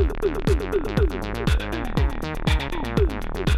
いいですね。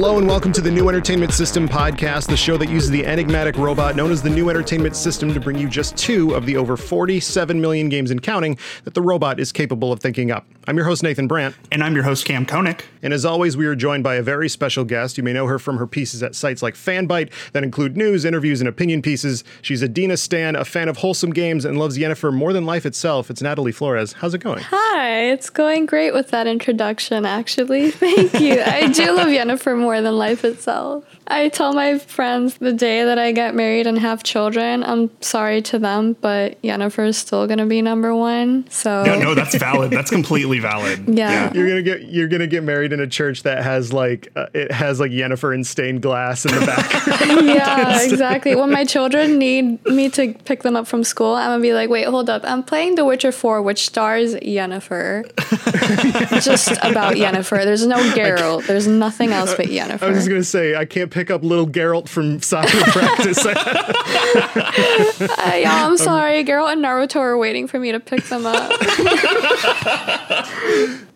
Hello and welcome to the New Entertainment System podcast, the show that uses the enigmatic robot known as the New Entertainment System to bring you just two of the over 47 million games and counting that the robot is capable of thinking up. I'm your host, Nathan Brandt. And I'm your host, Kam Koenig. And as always, we are joined by a very special guest. You may know her from her pieces at sites like Fanbyte that include news, interviews, and opinion pieces. She's a Dina Stan, a fan of wholesome games, and loves Yennefer more than life itself. It's Natalie Flores. How's it going? Hi, it's going great with that introduction, actually. Thank you. I do love Yennefer more than life itself. I tell my friends the day that I get married and have children, I'm sorry to them, but Yennefer is still going to be number one. So No, no, that's valid. That's completely valid. Yeah. You're gonna get you're gonna get married in a church that has like uh, it has like Yennefer and stained glass in the back. yeah, exactly. When my children need me to pick them up from school, I'm gonna be like, wait, hold up. I'm playing The Witcher 4, which stars Yennefer. just about Yennefer. There's no Geralt. There's nothing else but Yennefer. I was just gonna say I can't pick up little Geralt from soccer practice. Uh, yeah, I'm sorry. Geralt and Naruto are waiting for me to pick them up.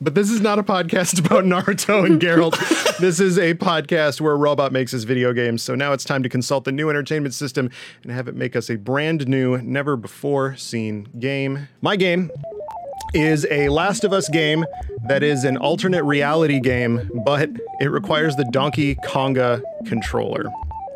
But this is not a podcast about Naruto and Geralt. this is a podcast where a robot makes his video games. So now it's time to consult the new entertainment system and have it make us a brand new, never before seen game. My game is a Last of Us game that is an alternate reality game, but it requires the Donkey Konga controller.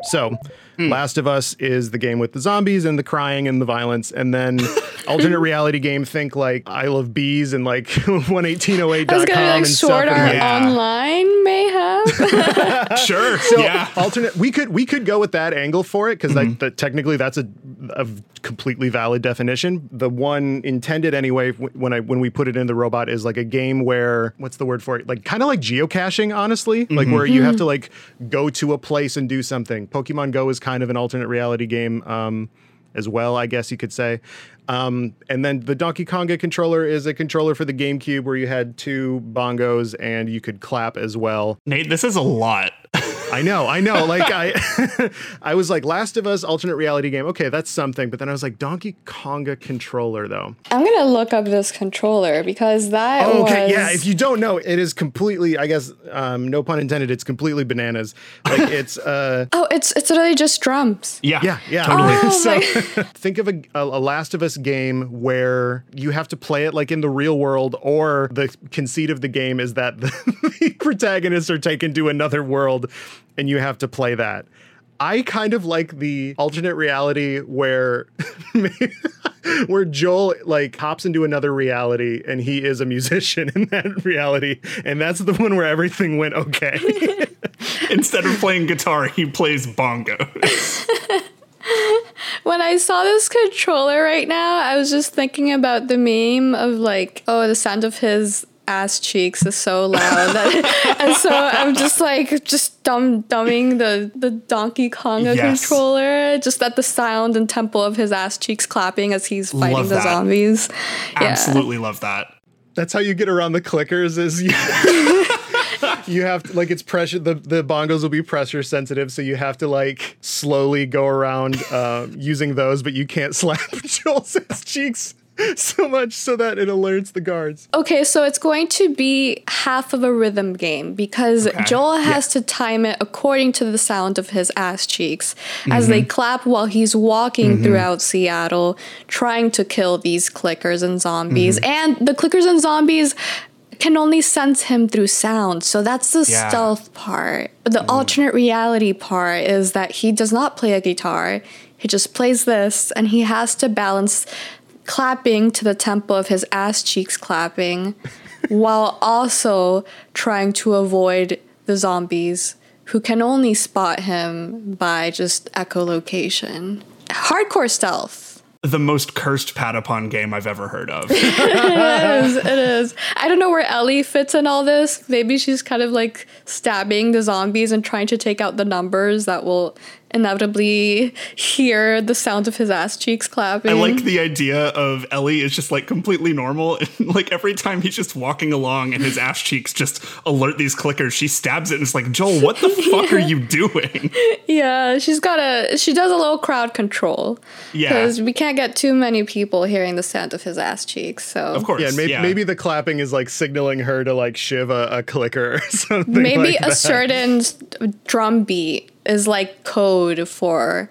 So, Last of Us is the game with the zombies and the crying and the violence, and then alternate reality game. Think like I Love Bees and like 11808.com I was gonna be like and Sword stuff. Art Yeah. Online, mayhap. Sure. So yeah. alternate, we could we could go with that angle for it because Mm-hmm. like the, technically that's a, a completely valid definition. The one intended anyway when I when we put it in the robot is like a game where what's the word for it? Like kind of like geocaching, honestly, like Mm-hmm. where you have to like go to a place and do something. Pokemon Go is kind of an alternate reality game. Um, as well, I guess you could say. Um, and then the Donkey Konga controller is a controller for the GameCube where you had two bongos and you could clap as well. Nate, this is a lot. I know, I know. Like I, I was like Last of Us alternate reality game. Okay, that's something. But then I was like Donkey Konga controller though. I'm gonna look up this controller because that Oh, was okay, yeah. If you don't know, it is completely. I guess um, no pun intended. It's completely bananas. Like it's. uh Oh, it's it's literally just drums. Yeah. Yeah, yeah, Totally. Oh, so my- think of a, a, a Last of Us game where you have to play it like in the real world, or the conceit of the game is that the, the protagonists are taken to another world, and you have to play that. I kind of like the alternate reality where where Joel like hops into another reality and he is a musician in that reality and that's the one where everything went okay. Instead of playing guitar, he plays bongos. When I saw this controller right now, I was just thinking about the meme of like, oh, the sound of his ass cheeks is so loud, that, and so I'm just like just dumb dumbing the the Donkey Konga Yes. controller, just at the sound and tempo of his ass cheeks clapping as he's fighting Love the that. zombies. Yeah. Absolutely love that. That's how you get around the clickers is you, you have to like it's pressure the, the bongos will be pressure sensitive so you have to like slowly go around uh, using those but you can't slap Joel's ass cheeks so much so that it alerts the guards. Okay, so it's going to be half of a rhythm game because Joel has to time it according to the sound of his ass cheeks as they mm-hmm. clap while he's walking mm-hmm. throughout Seattle trying to kill these clickers and zombies. Mm-hmm. And the clickers and zombies can only sense him through sound. So that's the Yeah. stealth part. But the alternate reality part is that he does not play a guitar. He just plays this and he has to balance clapping to the tempo of his ass cheeks clapping while also trying to avoid the zombies who can only spot him by just echolocation. Hardcore stealth. The most cursed Patapon game I've ever heard of. It is, it is. I don't know where Ellie fits in all this. Maybe she's kind of like stabbing the zombies and trying to take out the numbers that will inevitably hear the sound of his ass cheeks clapping. I like the idea of Ellie is just like completely normal. And like every time he's just walking along and his ass cheeks just alert these clickers, she stabs it and it's like, Joel, what the fuck are you doing? Yeah, she's got a she does a little crowd control. Yeah. Because we can't get too many people hearing the sound of his ass cheeks. So Of course. Yeah, maybe, maybe the clapping is like signaling her to like shiv a, a clicker or something. maybe like a that. certain drum beat is like code for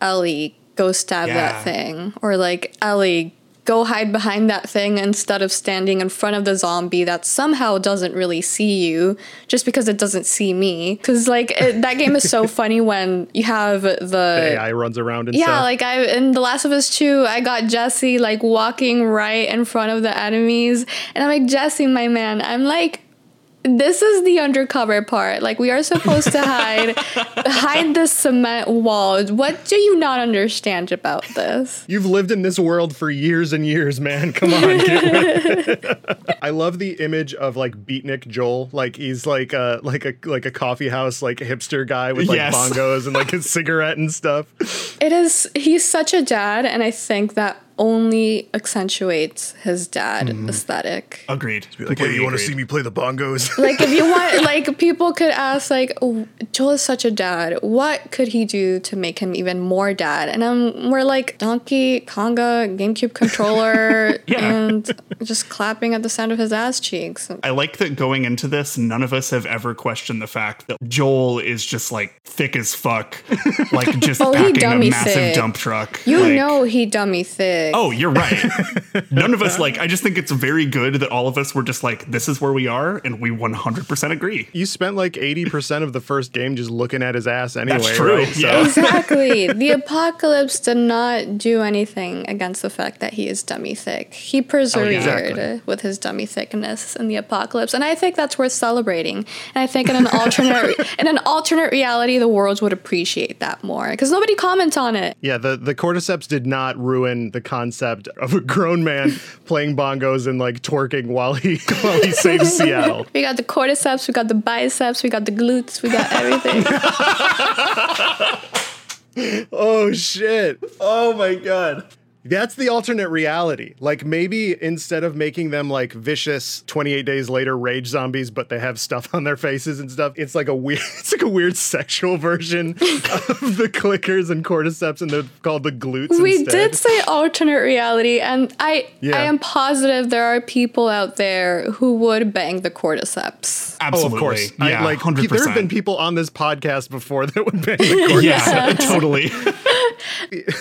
Ellie go stab Yeah. that thing or like Ellie go hide behind that thing instead of standing in front of the zombie that somehow doesn't really see you just because it doesn't see me cuz like it, that game is so funny when you have the The AI runs around and yeah, stuff. like I in The Last of Us 2, I got Jesse like walking right in front of the enemies. And I'm like, Jesse, my man, I'm like, this is the undercover part. Like we are supposed to hide behind the cement wall. What do you not understand about this? You've lived in this world for years and years, man. Come on. Get with it. I love the image of like beatnik Joel. Like he's like a like a like a coffee house like hipster guy with like Yes. bongos and like a cigarette and stuff. It is he's such a dad and I think that only accentuates his dad aesthetic. Agreed. Like, hey, you want to see me play the bongos? like if you want like people could ask like "Oh, joel is such a dad what could he do to make him even more dad and um, we're like donkey Konga gamecube controller Yeah. and just clapping at the sound of his ass cheeks I like that going into this, none of us have ever questioned the fact that Joel is just like thick as fuck, like just Oh, he packing a massive thick. dump truck. you Like- know he dummy thick Oh, you're right. None of us like. I just think it's very good that all of us were just like, "This is where we are," and we 100% agree. you spent like 80% of the first game just looking at his ass anyway. That's true. right? So- Yeah. exactly the apocalypse did not do anything against the fact that he is dummy thick he oh, persevered exactly. with his dummy thickness in the apocalypse and i think that's worth celebrating and i think in an alternate in an alternate reality the world would appreciate that more because nobody comments on it Yeah, the, the cordyceps did not ruin the concept of a grown man playing bongos and like twerking while he while he saves Seattle. we got the cordyceps we got the biceps we got the glutes we got everything Oh shit. Oh my god. That's the alternate reality. Like maybe instead of making them like vicious 28 days later rage zombies, but they have stuff on their faces and stuff, it's like a weird it's like a weird sexual version of the clickers and cordyceps and they're called the glutes we instead. did say alternate reality and i Yeah. i am positive there are people out there who would bang the cordyceps Oh, of course. Yeah, I, like 100%. there have been people on this podcast before that would bang the cordyceps. Yeah, totally.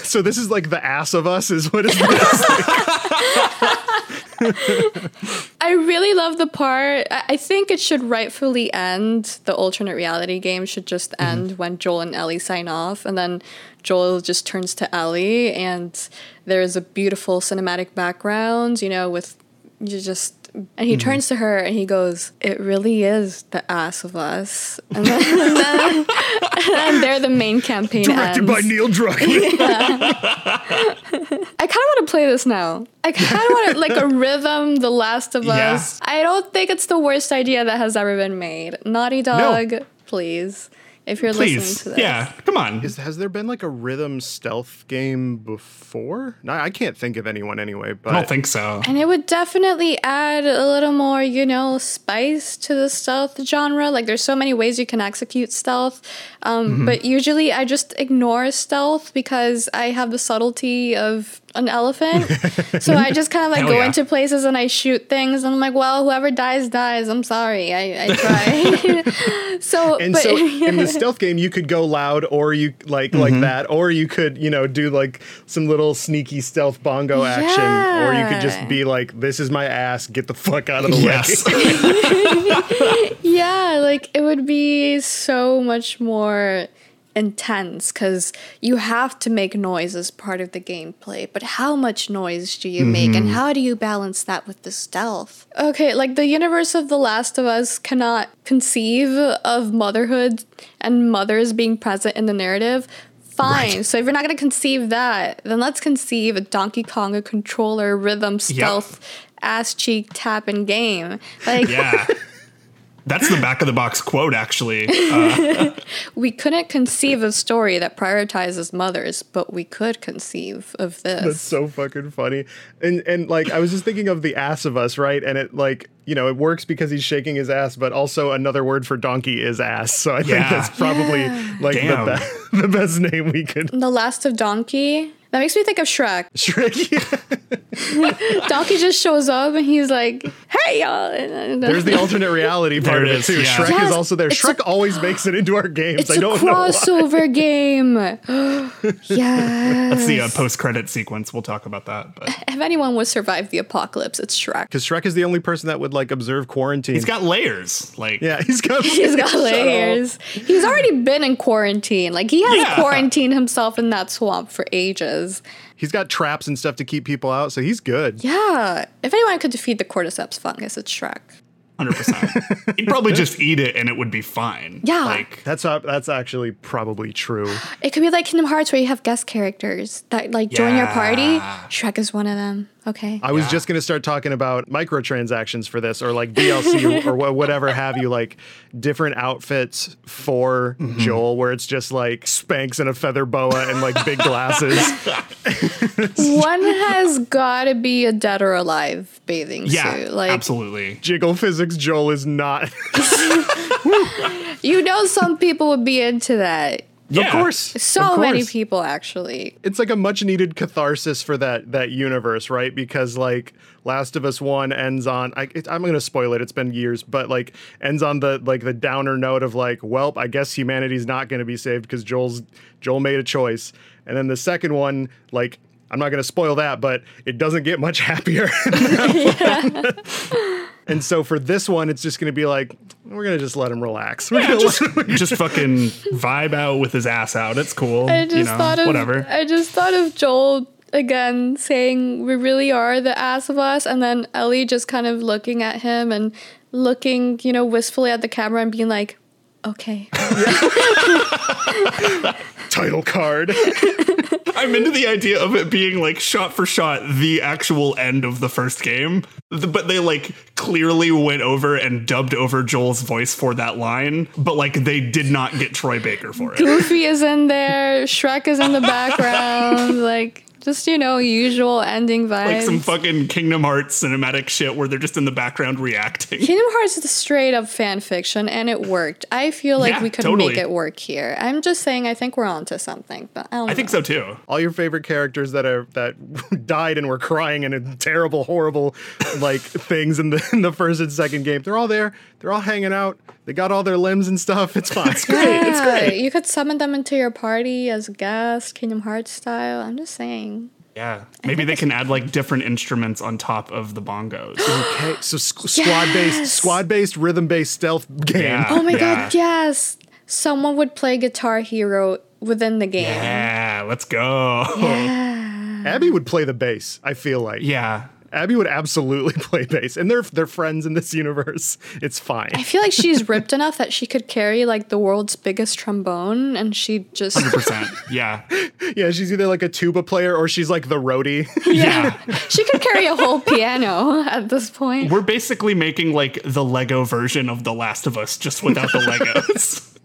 So this is like the ass of us is what is this? I really love the part. I I think it should rightfully end. The alternate reality game should just mm-hmm. end when Joel and Ellie sign off, and then Joel just turns to Ellie, and there's a beautiful cinematic background, you know, with you just. And he mm-hmm. turns to her and he goes, "It really is the ass of us." And then, and then, and they're the main campaign. Directed by. Neil Druckmann. I kind of want to play this now. I kind of want to like a rhythm, The Last of Yeah. Us. I don't think it's the worst idea that has ever been made. Naughty Dog, please, if you're listening Please. to this. Yeah, come on. Is, has there been like a rhythm stealth game before? No, I can't think of anyone anyway. But I don't think so. And it would definitely add a little more, you know, spice to the stealth genre. Like, there's so many ways you can execute stealth. Um, Mm-hmm. But usually I just ignore stealth because I have the subtlety of an elephant. so I just kind of like Hell go yeah. into places and I shoot things. And I'm like, well, whoever dies, dies. I'm sorry. I, I try. so, And but, so in the stealth game, you could go loud, or you like Mm-hmm. like that, or you could you know do like some little sneaky stealth bongo action, or you could just be like, "This is my ass, get the fuck out of the Yes. way." Yeah, like it would be so much more intense because you have to make noise as part of the gameplay. But how much noise do you make, and mm-hmm. how do you balance that with the stealth? Okay, like the universe of The Last of Us cannot conceive of motherhood and mothers being present in the narrative. Fine. So if you're not going to conceive that, then let's conceive a Donkey Konga controller rhythm stealth ass cheek tapping game. Like yeah. That's the back of the box quote, actually. Uh, We couldn't conceive a story that prioritizes mothers, but we could conceive of this. That's so fucking funny. And and like I was just thinking of the ass of us, right? And it like you know it works because he's shaking his ass, but also another word for donkey is ass. So I think that's probably like the, Damn. be- the best name we could. the Last of Donkey. That makes me think of Shrek. Shrek. yeah. Donkey just shows up and he's like, "Hey y'all!" And- There's the alternate reality part of it it is, too. yeah. Shrek Yes, is also there. Shrek a- always makes it into our games. It's I a don't know why. crossover game. yes. that's the uh, post credit sequence. We'll talk about that. But if anyone would survive the apocalypse, it's Shrek. Because Shrek is the only person that would like observe quarantine. he's got layers. Like, yeah, he's got He's got layers. He's already been in quarantine. Like he has Yeah. quarantined himself in that swamp for ages. He's got traps and stuff to keep people out, so he's good. Yeah. If anyone could defeat the cordyceps fungus, it's Shrek. 100%. He'd probably just eat it and it would be fine. Yeah. Like, That's uh, that's actually probably true. It could be like Kingdom Hearts where you have guest characters that like join your party. Yeah. Shrek is one of them. Okay. I was Yeah. just going to start talking about microtransactions for this or like DLC or, or whatever have you, like different outfits for Mm-hmm. Joel, where it's just like Spanx and a feather boa and like big glasses. one has got to be a dead or alive bathing yeah, suit. Like absolutely. Jiggle physics Joel is not. you know, some people would be into that. Yeah. Of course. So of many people actually. It's like a much needed catharsis for that that universe, right? Because like Last of Us One ends on. I, it, I'm going to spoil it. It's been years, but like ends on the like the downer note of like, well, I guess humanity's not going to be saved because Joel's Joel made a choice. And then the second one, like. I'm not going to spoil that, but it doesn't get much happier. and so for this one, it's just going to be like, we're going to just let him relax. We're gonna just, let him- just fucking vibe out with his ass out. It's cool. I just you know, thought of whatever. I just thought of Joel again saying we really are the ass of us and then Ellie just kind of looking at him and looking, you know, wistfully at the camera and being like, "Okay." title card. I'm into the idea of it being like shot for shot the actual end of the first game, but they like clearly went over and dubbed over Joel's voice for that line, but like they did not get Troy Baker for it. Goofy is in there, Shrek is in the background, like just, you know, usual ending vibes. Like some fucking Kingdom Hearts cinematic shit where they're just in the background reacting. Kingdom Hearts is straight up fan fiction and it worked. I feel like Yeah, we could totally. make it work here. I'm just saying I think we're onto something, but I don't I think so too. all your favorite characters that are that died and were crying and terrible, horrible like things in the in the first and second game. They're all there. They're all hanging out. They got all their limbs and stuff. It's fine. It's great. It's Yeah, great. You could summon them into your party as a guest, Kingdom Hearts style. I'm just saying. Yeah. Maybe they can add like different instruments on top of the bongos. Okay, so squ- squad based, Yes. squad based, rhythm based stealth game. Yeah. Oh my Yeah. god, yes! Someone would play Guitar Hero within the game. Yeah, let's go. Yeah. Abby would play the bass. I feel like Yeah. Abby would absolutely play bass, and they're they're friends in this universe. It's fine. I feel like she's ripped enough that she could carry like the world's biggest trombone and she just hundred Percent. Yeah. Yeah, she's either like a tuba player or she's like the roadie. Yeah. she could carry a whole piano at this point. We're basically making like the Lego version of The Last of Us just without the Legos.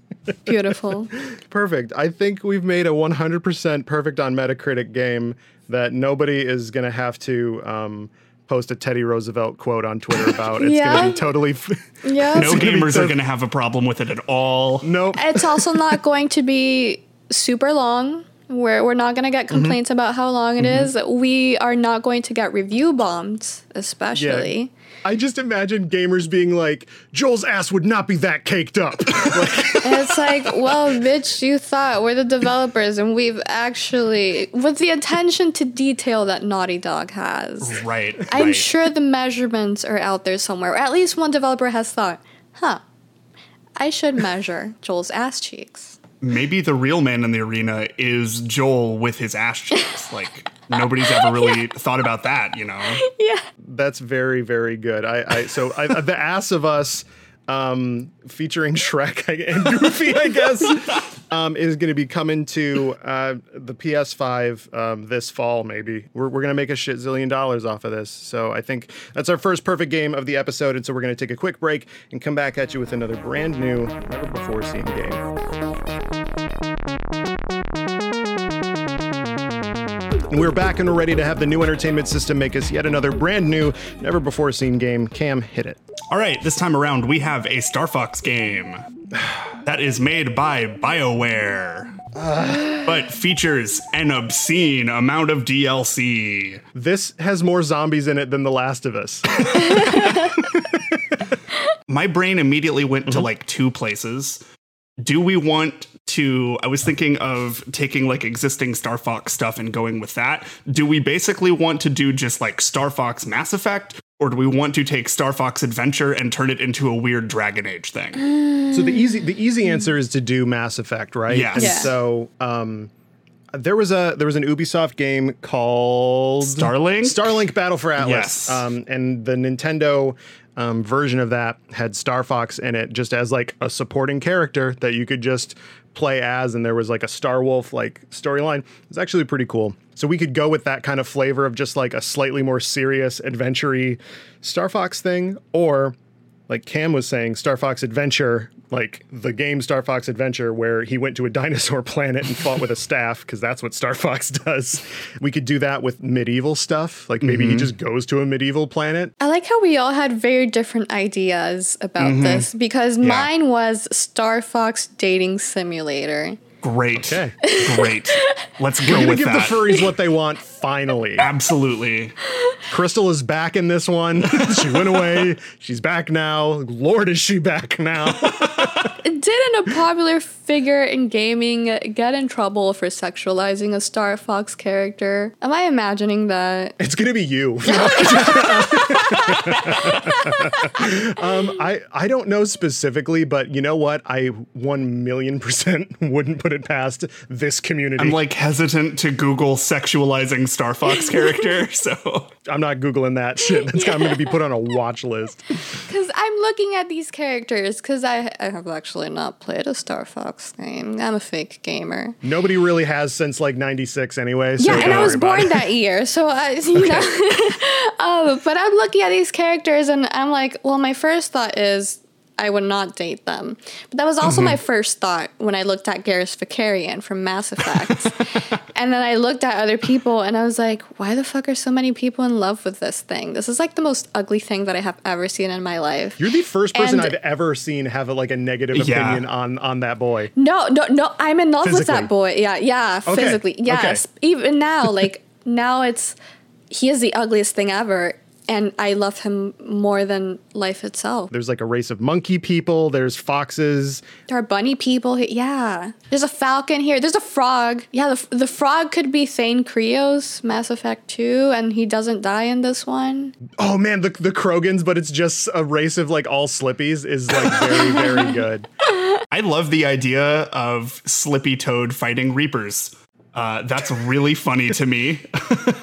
Beautiful. Perfect. I think we've made a 100% perfect on Metacritic game that nobody is going to have to um, post a Teddy Roosevelt quote on Twitter about. It's going Yeah. to be totally. F- Yeah. No gamers so- are going to have a problem with it at all. nope. It's also not going to be super long. Where we're not going to get mm-hmm. complaints about how long it mm-hmm. is. We are not going to get review bombed, especially. I just imagine gamers being like, Joel's ass would not be that caked up. Like, it's like, well, bitch, you thought we're the developers, and we've actually, with the attention to detail that Naughty Dog has, Right. I'm right. sure the measurements are out there somewhere. At least one developer has thought, huh, I should measure Joel's ass cheeks. Maybe the real man in the arena is Joel with his ass cheeks. Like nobody's ever really thought about that, you know? Yeah. that's very, very good. I, I So I, the ass of us. Um, featuring Shrek and Goofy, I guess. um, is going to be coming to uh, the PS5 um, this fall. Maybe we're, we're going to make a shit zillion dollars off of this. So I think that's our first perfect game of the episode. And so we're going to take a quick break and come back at you with another brand new, never before seen game. And we're back and we're ready to have the new entertainment system make us yet another brand new, never before seen game. Kam, hit it. All right, this time around we have a Star Fox game that is made by BioWare. but features an obscene amount of DLC. This has more zombies in it than The Last of Us. My brain immediately went to like two places. Do we want to? I was thinking of taking like existing Star Fox stuff and going with that. Do we basically want to do just like Star Fox Mass Effect? Or do we want to take Star Fox Adventure and turn it into a weird Dragon Age thing? So the easy the easy answer is to do Mass Effect, right? Yes. And Yeah. so um there was a there was an Ubisoft game called Starlink? Starlink Battle for Atlas. Yes. Um, and the Nintendo um, version of that had Star Fox in it just as like a supporting character that you could just play as and there was like a Star Wolf like storyline. It's actually pretty cool. So we could go with that kind of flavor of just like a slightly more serious adventure Star Fox thing or like Kam was saying, Star Fox Adventure, like the game Star Fox Adventure, where he went to a dinosaur planet and fought with a staff, because that's what Star Fox does. We could do that with medieval stuff. Like maybe he mm-hmm. just goes to a medieval planet. I like how we all had very different ideas about mm-hmm. this because mine was Star Fox Dating Simulator. Great. Okay. Great. Let's We're go gonna with give that. the furries what they want finally. Absolutely. Krystal is back in this one. she went away. She's back now. Lord, is she back now? Didn't a popular figure in gaming get in trouble for sexualizing a Star Fox character? Am I imagining that? It's gonna be you. um, I I don't know specifically, but you know what? I one million percent wouldn't put it past this community. I'm like hesitant to Google sexualizing Star Fox character, so I'm not googling that shit. That's I'm gonna be put on a watch list. Because I'm looking at these characters because I, I have actually not played a Star Fox game. I'm a fake gamer. Nobody really has since like '96 anyway. So yeah, and I was born that year, so I, you know. um, but I'm looking at these characters, and I'm like, well, my first thought is I would not date them. But that was also Mm-hmm. my first thought when I looked at Garrus Vakarian from Mass Effect, and then I looked at other people, and I was like, why the fuck are so many people in love with this thing? This is like the most ugly thing that I have ever seen in my life. You're the first person And- I've ever seen have a, like a negative Yeah. opinion on on that boy. No, no, no. I'm in love with that boy. Yeah, yeah. Okay, Physically, yes. Even now, like now, it's he is the ugliest thing ever, and I love him more than life itself. There's like a race of monkey people. There's foxes. There are bunny people. he- Yeah, there's a falcon here. There's a frog. Yeah, the the frog could be Thane Krios, Mass Effect Two, and he doesn't die in this one. Oh man, the the Krogans, but it's just a race of like all slippies is like very very good. I love the idea of Slippy Toad fighting Reapers. Uh, that's really funny to me.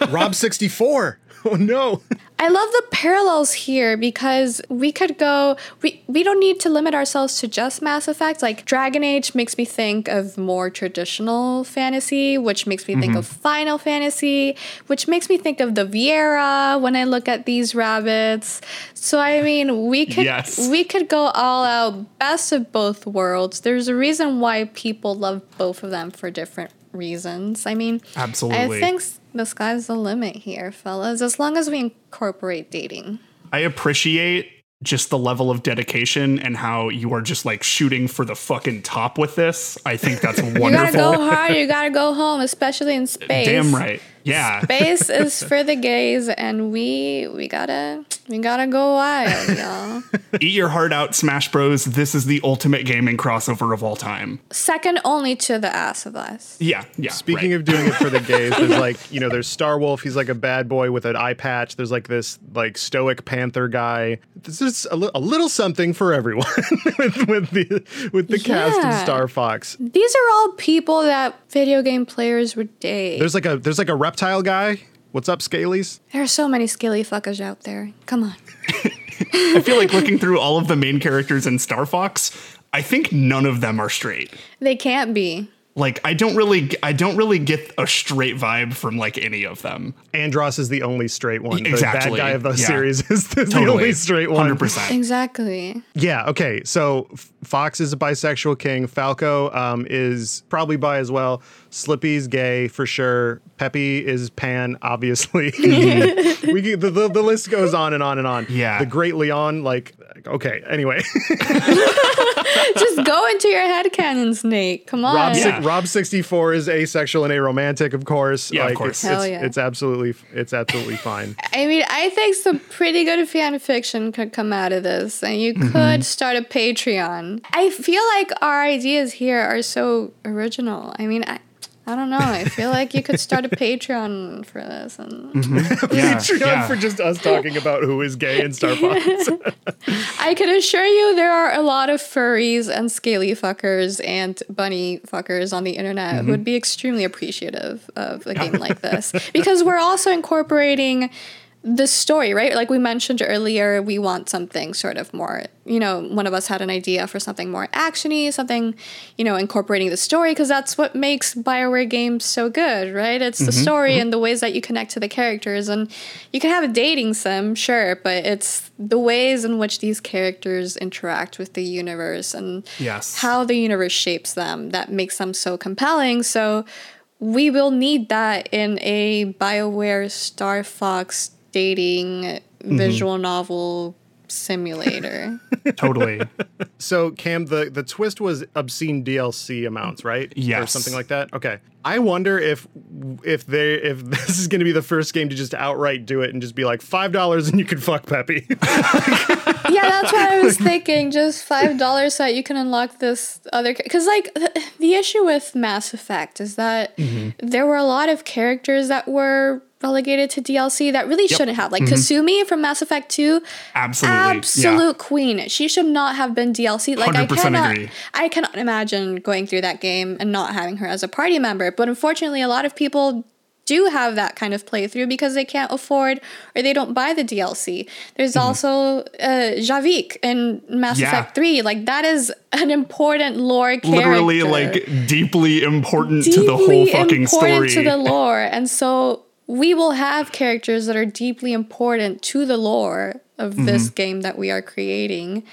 Rob 64. Oh no. I love the parallels here because we could go we we don't need to limit ourselves to just Mass Effect. Like Dragon Age makes me think of more traditional fantasy, which makes me think mm-hmm. of Final Fantasy, which makes me think of the Viera when I look at these rabbits. So I mean, we could Yes. we could go all out best of both worlds. There's a reason why people love both of them for different reasons. I mean, Absolutely. I think the sky's the limit here, fellas, as long as we incorporate dating. I appreciate just the level of dedication and how you are just like shooting for the fucking top with this. I think that's wonderful. You gotta go hard, you gotta go home, especially in space. Damn right. Yeah. Space is for the gays, and we we gotta we gotta go wild, y'all. Eat your heart out, Smash Bros. This is the ultimate gaming crossover of all time. Second only to the ass of us. Yeah, yeah. Speaking right. of doing it for the gays, there's like, you know, there's Star Wolf. He's like a bad boy with an eye patch. There's like this like stoic panther guy. This is a, li- a little something for everyone with, with the with the cast of Star Fox. These are all people that video game players would date. There's like a there's like a reptile guy. What's up, Scalies? there are so many scaly fuckers out there. Come on. I feel like looking through all of the main characters in Star Fox, I think none of them are straight. They can't be. Like I don't really I don't really get a straight vibe from like any of them. Andross is the only straight one. Exactly. The bad guy of the Yeah. series is the, the only straight one. 100%. Exactly. Yeah. Okay. So Fox is a bisexual king. Falco um, is probably bi as well. Slippy's gay for sure. Peppy is pan, obviously. we can, the, the the list goes on and on and on. Yeah. The Great Leon, like okay. Anyway, Just go into your head cannon, Snake. Come on. Rob Yeah. Rob sixty four is asexual and aromantic, of course. Yeah, of course. It's, Hell it's, yeah. it's absolutely it's absolutely fine. I mean, I think some pretty good fan fiction could come out of this, and you Mm-hmm. could start a Patreon. I feel like our ideas here are so original. I mean, I, I don't know. I feel like you could start a Patreon for this, and Yeah, Patreon yeah. for just us talking about who is gay in Star Fox. I can assure you there are a lot of furries and scaly fuckers and bunny fuckers on the internet Mm-hmm. who would be extremely appreciative of a game like this because we're also incorporating the story, right? Like we mentioned earlier, we want something sort of more, you know, one of us had an idea for something more actiony, something, you know, incorporating the story because that's what makes BioWare games so good, right? It's the mm-hmm, story mm-hmm. and the ways that you connect to the characters and you can have a dating sim, sure, but it's the ways in which these characters interact with the universe and Yes. how the universe shapes them that makes them so compelling. So we will need that in a BioWare Star Fox dating mm-hmm. visual novel simulator. totally. So Kam, the the twist was obscene DLC amounts, right? Or something like that. Okay. I wonder if if they if this is going to be the first game to just outright do it and just be like five dollars and you can fuck Peppy. yeah, that's what I was thinking. Just five dollars so that you can unlock this other. Because like the, the issue with Mass Effect is that mm-hmm. there were a lot of characters that were relegated to DLC that really shouldn't have. Like Kasumi from Mass Effect Two, Absolutely. absolute queen. She should not have been DLC. Like I 100% cannot, agree. I cannot imagine going through that game and not having her as a party member. But unfortunately, a lot of people do have that kind of playthrough because they can't afford or they don't buy the DLC. There's also uh, Javik in Mass Mm-hmm. Yeah. Effect Three. Like that is an important lore character. Literally like deeply important to the whole fucking important story. to the lore, and so we will have characters that are deeply important to the lore of this Mm-hmm. game that we are creating.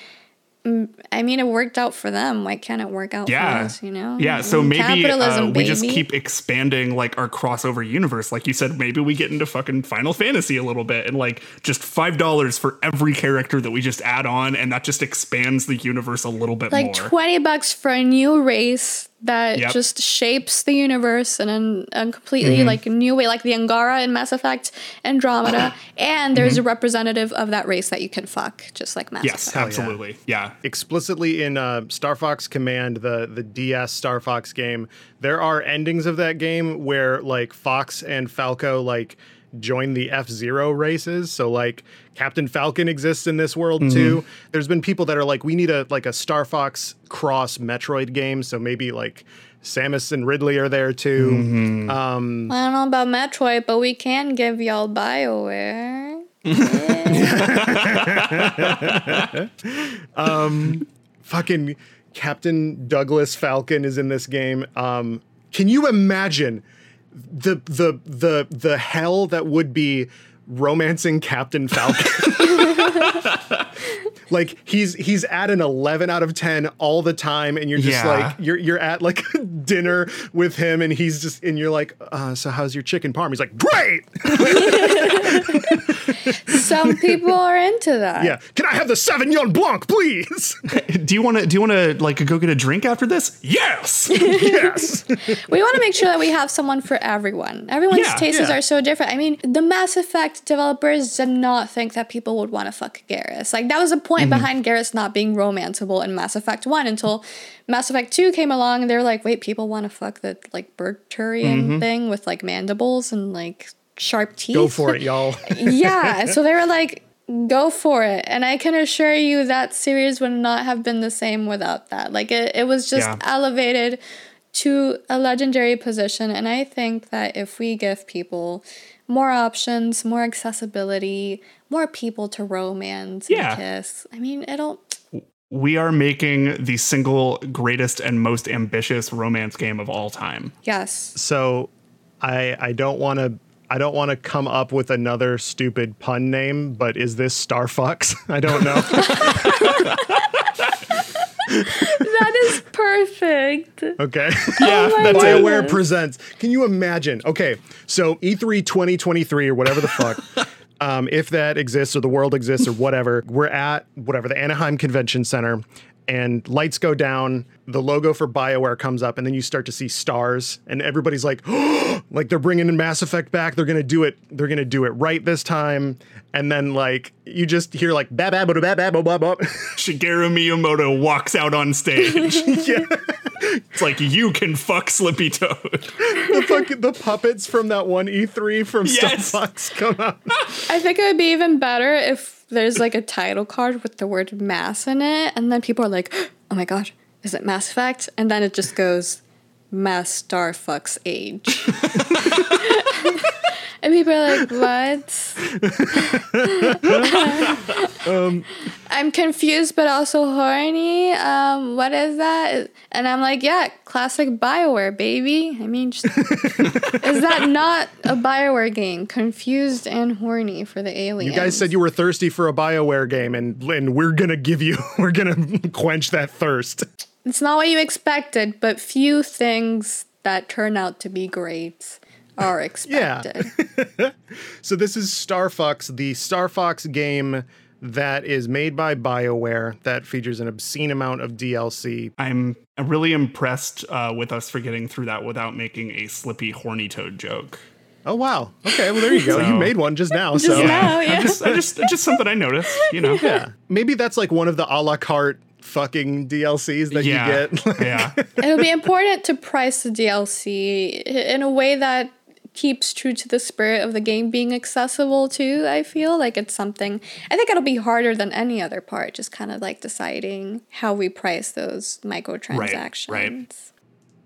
I mean, it worked out for them. Why can't it work out for yeah. us? You know? Yeah, so maybe capitalism, uh, we just baby. keep expanding like our crossover universe. Like you said, maybe we get into fucking Final Fantasy a little bit and like just five dollars for every character that we just add on, and that just expands the universe a little bit like more. 20 bucks for a new race that Yep. just shapes the universe in an, a completely Mm-hmm. like new way like the angara in mass effect andromeda and there's a representative of that race that you can fuck just like mass Mm-hmm. yes, effect absolutely. Yeah. Explicitly in uh, Star Fox Command, the the DS Star Fox game, there are endings of that game where like Fox and Falco like join the F Zero races. So like Captain Falcon exists in this world Mm-hmm. too. There's been people that are like, we need a like a Star Fox cross Metroid game. So maybe like Samus and Ridley are there too. Mm-hmm. Um, i don't know about metroid but we can give y'all bioware fucking Captain Douglas Falcon is in this game. Um, can you imagine the the the the hell that would be romancing Captain Falcon? like he's he's at an 11 out of 10 all the time and you're just Yeah. like you're you're at like dinner with him and he's just and you're like uh, so how's your chicken parm he's like great some people are into that yeah can i have the sauvignon blanc please Do you want to? Do you want to like go get a drink after this? Yes. yes we want to make sure that we have someone for everyone. Everyone's Yeah, tastes yeah. are so different. I mean, the Mass Effect developers did not think that people would want to fuck Garrus. Like that was a point Mm-hmm. behind Garrus not being romanceable in Mass Effect 1 until Mass Effect 2 came along and they were like, "Wait, people want to fuck the like Berturian thing with like mandibles and like sharp teeth." Mm-hmm. go for it y'all yeah. So they were like, go for it. And I can assure you that series would not have been the same without that. Like it, it was just Yeah. elevated to a legendary position. And I think that if we give people more options, more accessibility, more people to romance Yeah. and kiss, I mean, it'll we are making the single greatest and most ambitious romance game of all time. Yes. So I I don't want to I don't want to come up with another stupid pun name, but is this Star Fox? I don't know. That is perfect. Okay. Yeah, oh my that's it. BioWare presents. Can you imagine? Okay, so E E3 2023 or whatever the fuck, um, if that exists or the world exists or whatever, we're at whatever the Anaheim Convention Center. And lights go down, the logo for BioWare comes up, and then you start to see stars, and everybody's like, oh! like they're bringing in Mass Effect back. They're gonna do it. They're gonna do it right this time. And then like you just hear like ba ba ba ba ba ba ba. Shigeru Miyamoto walks out on stage. yeah. It's like you can fuck Slippy Toad. the, fuck, the puppets from that one E3 from yes. Fox come out. I think it would be even better if there's like a title card with the word mass in it, and then people are like, "Oh my god, is it Mass Effect? And then it just goes, Mass Star Fucks Age. and people are like, what? I'm confused but also horny. Um, what is that? And I'm like, yeah, classic Bioware, baby. I mean, just, is that not a Bioware game? Confused and horny for the aliens. You guys said you were thirsty for a BioWare game, and and we're gonna give you, we're gonna quench that thirst. It's not what you expected, but few things that turn out to be great are expected. So this is Star Fox, the Star Fox game that is made by BioWare that features an obscene amount of DLC. I'm really impressed uh, with us for getting through that without making a Slippy Horny Toad joke. Oh wow. Okay, well there you go. you made one just now. Just so now, I yeah. just, I just, just something I noticed, you know. yeah, maybe that's like one of the a la carte fucking DLCs that yeah, you get. yeah. It'll be important to price the DLC in a way that keeps true to the spirit of the game being accessible too. I feel like it's something I think it'll be harder than any other part, just kind of like deciding how we price those microtransactions.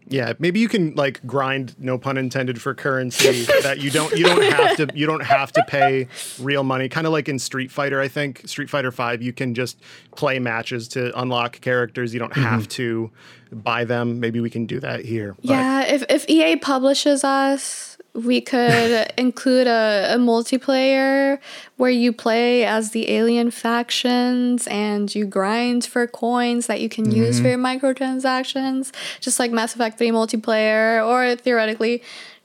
Yeah, maybe you can like grind, no pun intended, for currency that you don't you don't have to you don't have to pay real money. Kind of like in Street Fighter, I think Street Fighter Five, you can just play matches to unlock characters. You don't have mm-hmm. to buy them. Maybe we can do that here. but- Yeah, if if EA publishes us, we could include a, a multiplayer where you play as the alien factions and you grind for coins that you can use mm-hmm. for your microtransactions, just like Mass Effect 3 multiplayer or theoretically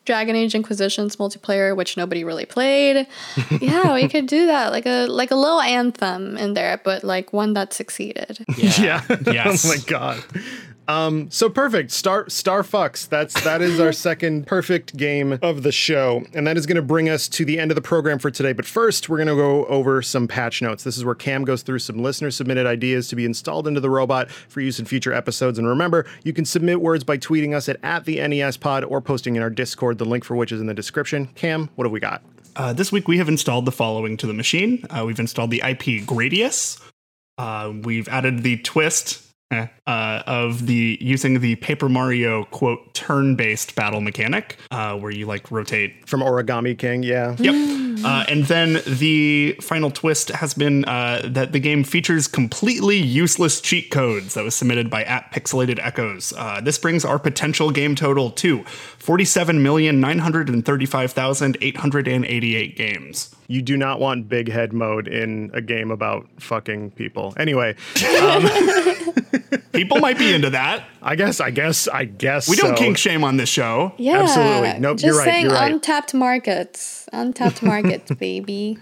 Dragon Age Inquisition's multiplayer, which nobody really played. yeah, we could do that. Like a like a little anthem in there, but like one that succeeded. Yeah. Yes. oh my god. Um, so perfect. Star Star Fox. That's that is our second perfect game of the show, and that is going to bring us to the end of the program for today. But first, we're going to go over some patch notes. This is where Kam goes through some listener submitted ideas to be installed into the robot for use in future episodes. And remember, you can submit words by tweeting us at, at the NES Pod or posting in our Discord, the link for which is in the description. Kam, what have we got? Uh, this week we have installed the following to the machine. Uh, we've installed the IP Gradius. Uh, we've added the twist uh, of the using the Paper Mario quote turn-based battle mechanic, uh, where you like rotate From Origami King, yeah. Yep. Uh, and then the final twist has been uh, that the game features completely useless cheat codes that was submitted by at Pixelated Echoes. Uh, this brings our potential game total to 47,935,888 games. You do not want big head mode in a game about fucking people. Anyway, People might be into that. I guess, I guess, I guess We don't so. kink shame on this show. Yeah, Absolutely. Nope, Just you're right, saying you're right. untapped markets. Untapped markets, baby.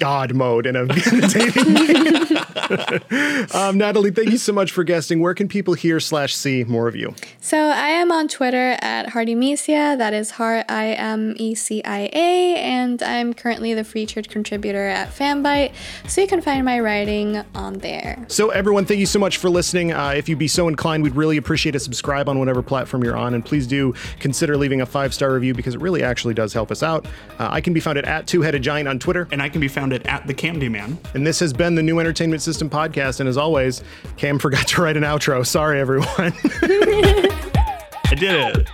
God mode in a, in a dating game. um, Natalie, thank you so much for guesting. Where can people hear slash see more of you? So I am on Twitter at Heartimecia. That is Heart I M E C I A, and I'm currently the featured contributor at Fanbyte. So you can find my writing on there. So, everyone, thank you so much for listening. Uh, if you'd be so inclined, we'd really appreciate a subscribe on whatever platform you're on. And please do consider leaving a five star review because it really actually does help us out. Uh, I can be found at, Two Headed Giant on Twitter. And I can be found at, at the Candy Man. And this has been the New Entertainment System podcast. And as always, Kam forgot to write an outro. Sorry, everyone. I did it.